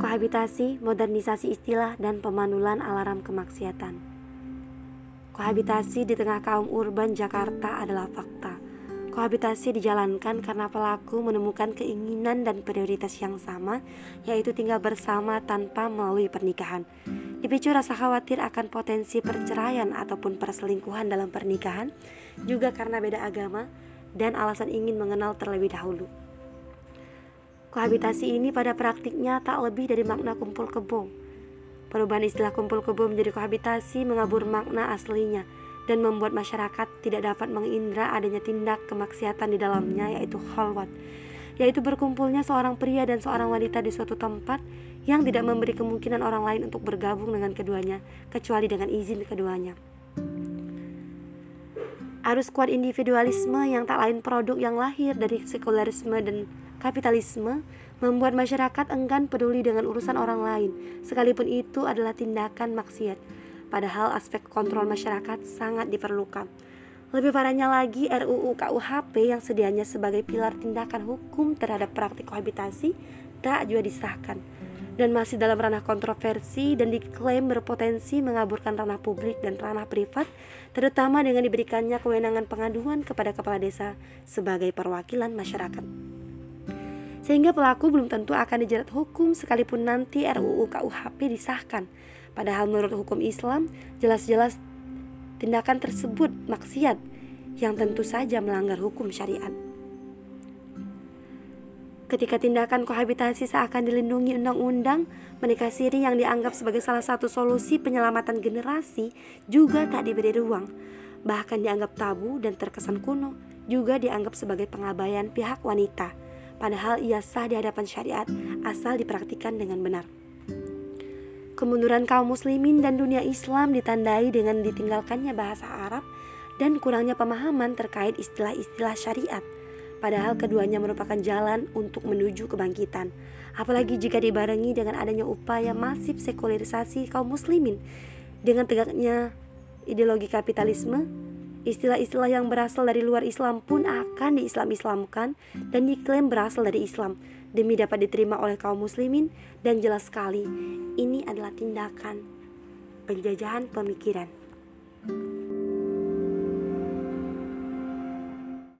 Kohabitasi, modernisasi istilah, dan pemandulan alarm kemaksiatan. Kohabitasi di tengah kaum urban Jakarta adalah fakta. Kohabitasi dijalankan karena pelaku menemukan keinginan dan prioritas yang sama, yaitu tinggal bersama tanpa melalui pernikahan. Dipicu rasa khawatir akan potensi perceraian ataupun perselingkuhan dalam pernikahan, juga karena beda agama dan alasan ingin mengenal terlebih dahulu. Kohabitasi ini pada praktiknya tak lebih dari makna kumpul kebo. Perubahan istilah kumpul kebo menjadi kohabitasi mengabur makna aslinya dan membuat masyarakat tidak dapat mengindra adanya tindak kemaksiatan di dalamnya yaitu khalwat, yaitu berkumpulnya seorang pria dan seorang wanita di suatu tempat yang tidak memberi kemungkinan orang lain untuk bergabung dengan keduanya kecuali dengan izin keduanya. Arus kuat individualisme yang tak lain produk yang lahir dari sekularisme dan Kapitalisme membuat masyarakat enggan peduli dengan urusan orang lain, sekalipun itu adalah tindakan maksiat. Padahal aspek kontrol masyarakat sangat diperlukan. Lebih parahnya lagi, RUU KUHP yang sedianya sebagai pilar tindakan hukum terhadap praktik kohabitasi tak juga disahkan dan masih dalam ranah kontroversi dan diklaim berpotensi mengaburkan ranah publik dan ranah privat, terutama dengan diberikannya kewenangan pengaduan kepada kepala desa sebagai perwakilan masyarakat sehingga pelaku belum tentu akan dijerat hukum sekalipun nanti RUU KUHP disahkan. Padahal menurut hukum Islam jelas-jelas tindakan tersebut maksiat yang tentu saja melanggar hukum syariat. Ketika tindakan kohabitasi seakan dilindungi undang-undang, menikah siri yang dianggap sebagai salah satu solusi penyelamatan generasi juga tak diberi ruang. Bahkan dianggap tabu dan terkesan kuno, juga dianggap sebagai pengabaian pihak wanita padahal ia sah di hadapan syariat asal dipraktikkan dengan benar. Kemunduran kaum muslimin dan dunia Islam ditandai dengan ditinggalkannya bahasa Arab dan kurangnya pemahaman terkait istilah-istilah syariat. Padahal keduanya merupakan jalan untuk menuju kebangkitan. Apalagi jika dibarengi dengan adanya upaya masif sekularisasi kaum muslimin dengan tegaknya ideologi kapitalisme Istilah-istilah yang berasal dari luar Islam pun akan diislam-islamkan dan diklaim berasal dari Islam demi dapat diterima oleh kaum muslimin dan jelas sekali ini adalah tindakan penjajahan pemikiran.